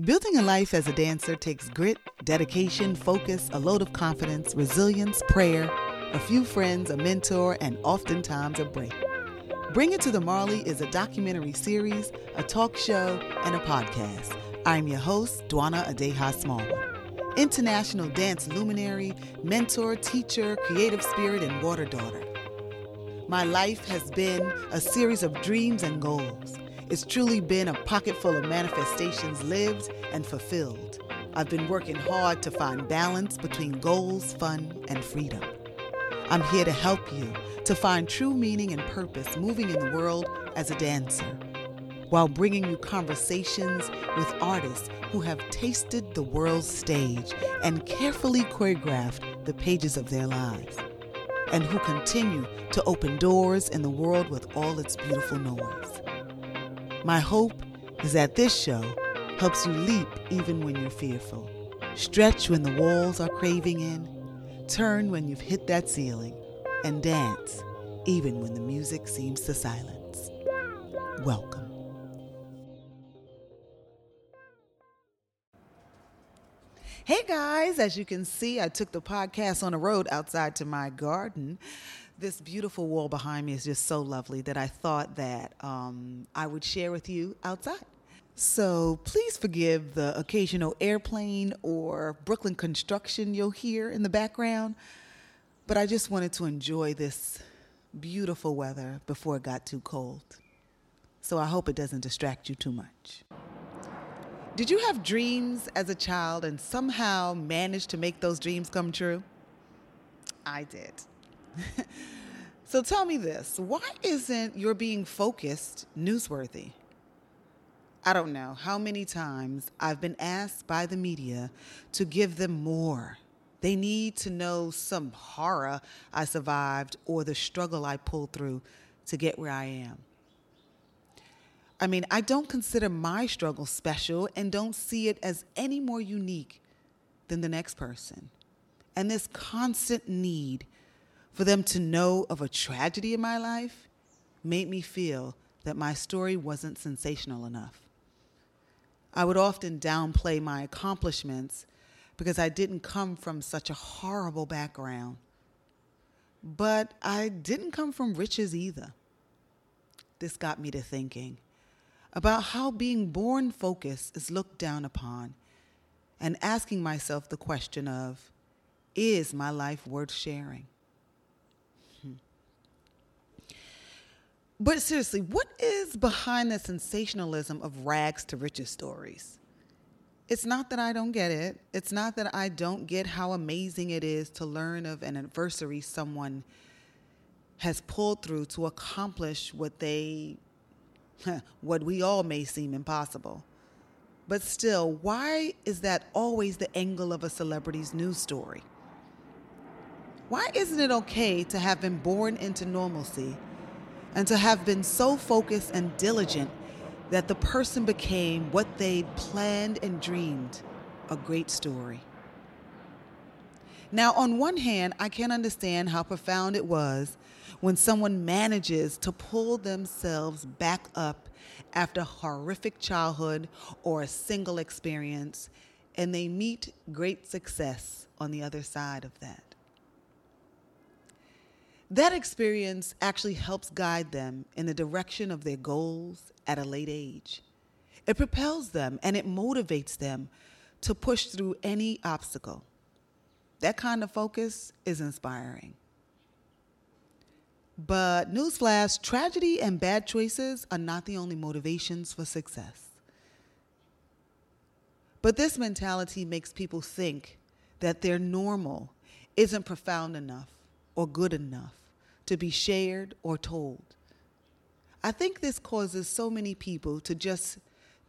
Building a life as a dancer takes grit, dedication, focus, a load of confidence, resilience, prayer, a few friends, a mentor, and oftentimes a break. Bring It to the Marley is a documentary series, a talk show, and a podcast. I'm your host, Dwana Adiaha Smallwood. International dance luminary, mentor, teacher, creative spirit, and water daughter. My life has been a series of dreams and goals. It's truly been a pocket full of manifestations lived and fulfilled. I've been working hard to find balance between goals, fun, and freedom. I'm here to help you to find true meaning and purpose moving in the world as a dancer, while bringing you conversations with artists who have tasted the world's stage and carefully choreographed the pages of their lives, and who continue to open doors in the world with all its beautiful noise. My hope is that this show helps you leap even when you're fearful, stretch when the walls are craving in, turn when you've hit that ceiling, and dance even when the music seems to silence. Welcome. Hey guys, as you can see, I took the podcast on the road outside to my garden. This beautiful wall behind me is just so lovely that I thought that um, I would share with you outside. So please forgive the occasional airplane or Brooklyn construction you'll hear in the background, but I just wanted to enjoy this beautiful weather before it got too cold. So I hope it doesn't distract you too much. Did you have dreams as a child and somehow manage to make those dreams come true? I did. so tell me this why isn't your being focused newsworthy? I don't know how many times I've been asked by the media to give them more. They need to know some horror I survived or the struggle I pulled through to get where I am. I mean, I don't consider my struggle special and don't see it as any more unique than the next person. And this constant need for them to know of a tragedy in my life made me feel that my story wasn't sensational enough. I would often downplay my accomplishments because I didn't come from such a horrible background. But I didn't come from riches either. This got me to thinking about how being born focused is looked down upon and asking myself the question of is my life worth sharing? But seriously, what is behind the sensationalism of rags to riches stories? It's not that I don't get it. It's not that I don't get how amazing it is to learn of an adversary someone has pulled through to accomplish what they what we all may seem impossible. But still, why is that always the angle of a celebrity's news story? Why isn't it okay to have been born into normalcy and to have been so focused and diligent that the person became what they'd planned and dreamed a great story? Now, on one hand, I can understand how profound it was when someone manages to pull themselves back up after horrific childhood or a single experience and they meet great success on the other side of that. That experience actually helps guide them in the direction of their goals at a late age. It propels them and it motivates them to push through any obstacle. That kind of focus is inspiring. But newsflash tragedy and bad choices are not the only motivations for success. But this mentality makes people think that their normal isn't profound enough or good enough to be shared or told. I think this causes so many people to just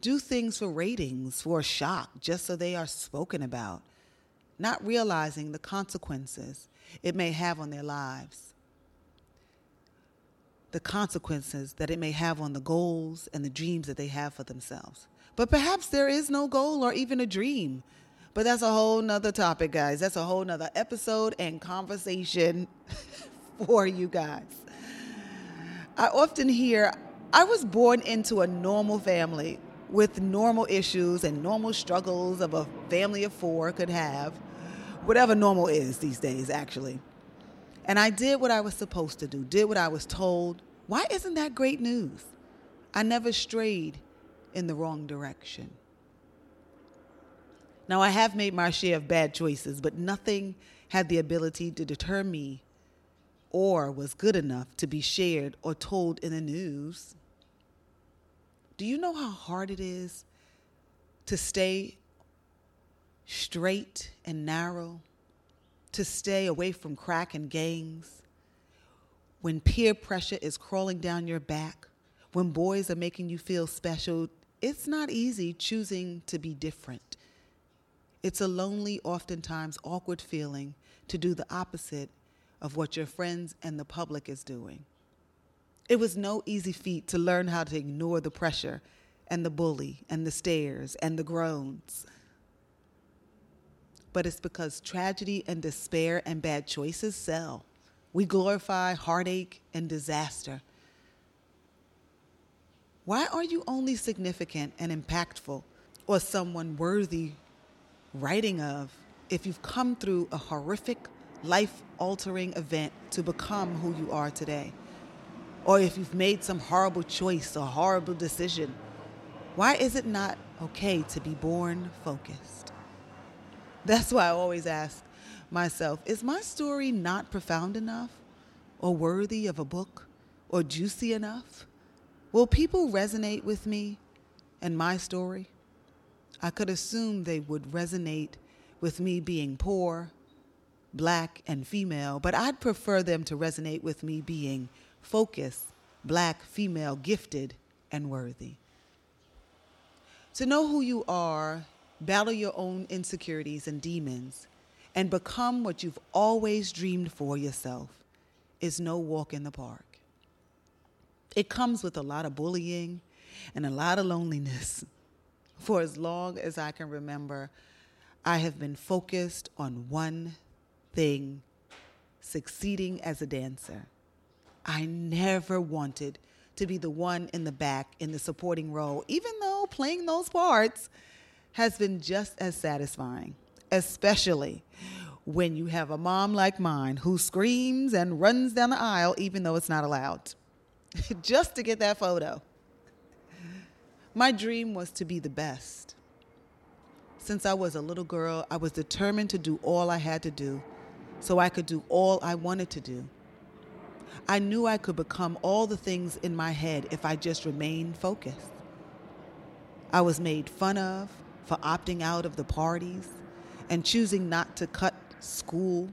do things for ratings, for a shock, just so they are spoken about, not realizing the consequences it may have on their lives the consequences that it may have on the goals and the dreams that they have for themselves. But perhaps there is no goal or even a dream. But that's a whole nother topic, guys. That's a whole nother episode and conversation for you guys. I often hear, I was born into a normal family with normal issues and normal struggles of a family of four could have, whatever normal is these days, actually. And I did what I was supposed to do, did what I was told. Why isn't that great news? I never strayed in the wrong direction. Now, I have made my share of bad choices, but nothing had the ability to deter me or was good enough to be shared or told in the news. Do you know how hard it is to stay straight and narrow, to stay away from crack and gangs? When peer pressure is crawling down your back, when boys are making you feel special, it's not easy choosing to be different. It's a lonely, oftentimes awkward feeling to do the opposite of what your friends and the public is doing. It was no easy feat to learn how to ignore the pressure and the bully and the stares and the groans. But it's because tragedy and despair and bad choices sell. We glorify heartache and disaster. Why are you only significant and impactful or someone worthy writing of if you've come through a horrific, life altering event to become who you are today? Or if you've made some horrible choice or horrible decision, why is it not okay to be born focused? That's why I always ask myself is my story not profound enough or worthy of a book or juicy enough? Will people resonate with me and my story? I could assume they would resonate with me being poor, black, and female, but I'd prefer them to resonate with me being focused, black, female, gifted, and worthy. To know who you are, battle your own insecurities and demons, and become what you've always dreamed for yourself is no walk in the park. It comes with a lot of bullying and a lot of loneliness. For as long as I can remember, I have been focused on one thing succeeding as a dancer. I never wanted to be the one in the back in the supporting role, even though playing those parts has been just as satisfying, especially when you have a mom like mine who screams and runs down the aisle even though it's not allowed, just to get that photo. My dream was to be the best. Since I was a little girl, I was determined to do all I had to do so I could do all I wanted to do. I knew I could become all the things in my head if I just remained focused. I was made fun of for opting out of the parties and choosing not to cut school.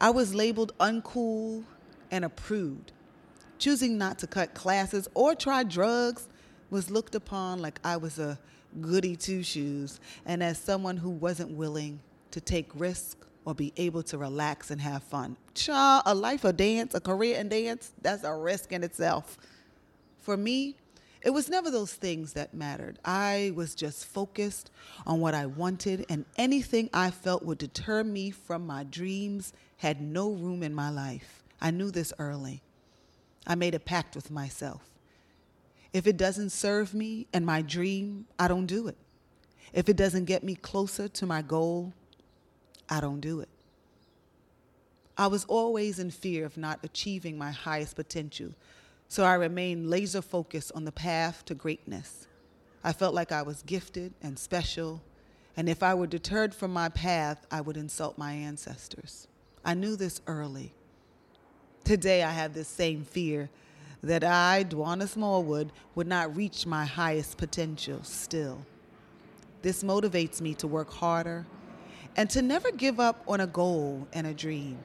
I was labeled uncool and a prude. Choosing not to cut classes or try drugs was looked upon like I was a goody two shoes and as someone who wasn't willing to take risks or be able to relax and have fun. Cha, a life of dance, a career in dance, that's a risk in itself. For me, it was never those things that mattered. I was just focused on what I wanted, and anything I felt would deter me from my dreams had no room in my life. I knew this early. I made a pact with myself. If it doesn't serve me and my dream, I don't do it. If it doesn't get me closer to my goal, I don't do it. I was always in fear of not achieving my highest potential, so I remained laser focused on the path to greatness. I felt like I was gifted and special, and if I were deterred from my path, I would insult my ancestors. I knew this early. Today, I have this same fear that I, Dwana Smallwood, would not reach my highest potential still. This motivates me to work harder and to never give up on a goal and a dream.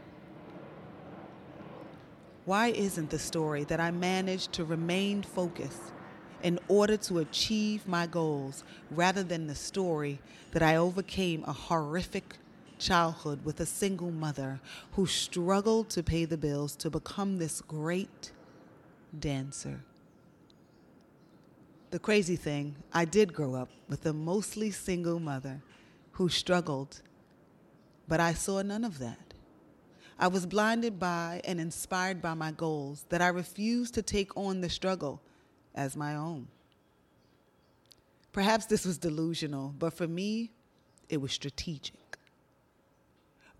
Why isn't the story that I managed to remain focused in order to achieve my goals rather than the story that I overcame a horrific childhood with a single mother who struggled to pay the bills to become this great dancer? The crazy thing, I did grow up with a mostly single mother who struggled but I saw none of that. I was blinded by and inspired by my goals that I refused to take on the struggle as my own. Perhaps this was delusional, but for me, it was strategic.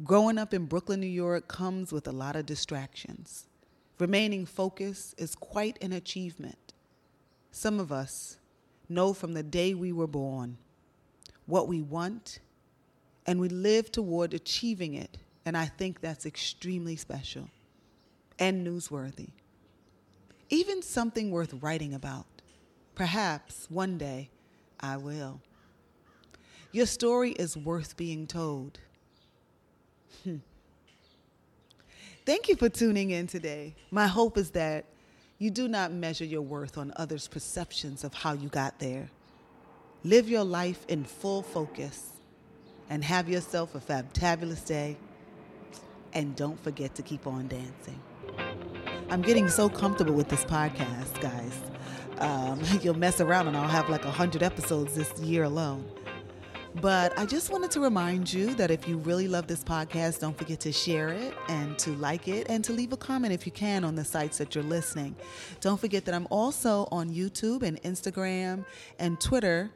Growing up in Brooklyn, New York comes with a lot of distractions. Remaining focused is quite an achievement. Some of us know from the day we were born what we want, and we live toward achieving it. And I think that's extremely special and newsworthy. Even something worth writing about. Perhaps one day I will. Your story is worth being told. Hmm. Thank you for tuning in today. My hope is that you do not measure your worth on others' perceptions of how you got there. Live your life in full focus and have yourself a fabulous day. And don't forget to keep on dancing. I'm getting so comfortable with this podcast, guys. Um, you'll mess around and I'll have like 100 episodes this year alone. But I just wanted to remind you that if you really love this podcast, don't forget to share it and to like it and to leave a comment if you can on the sites that you're listening. Don't forget that I'm also on YouTube and Instagram and Twitter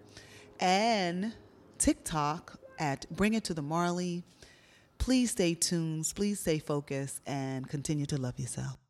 and TikTok at Bring It to the Marley. Please stay tuned, please stay focused, and continue to love yourself.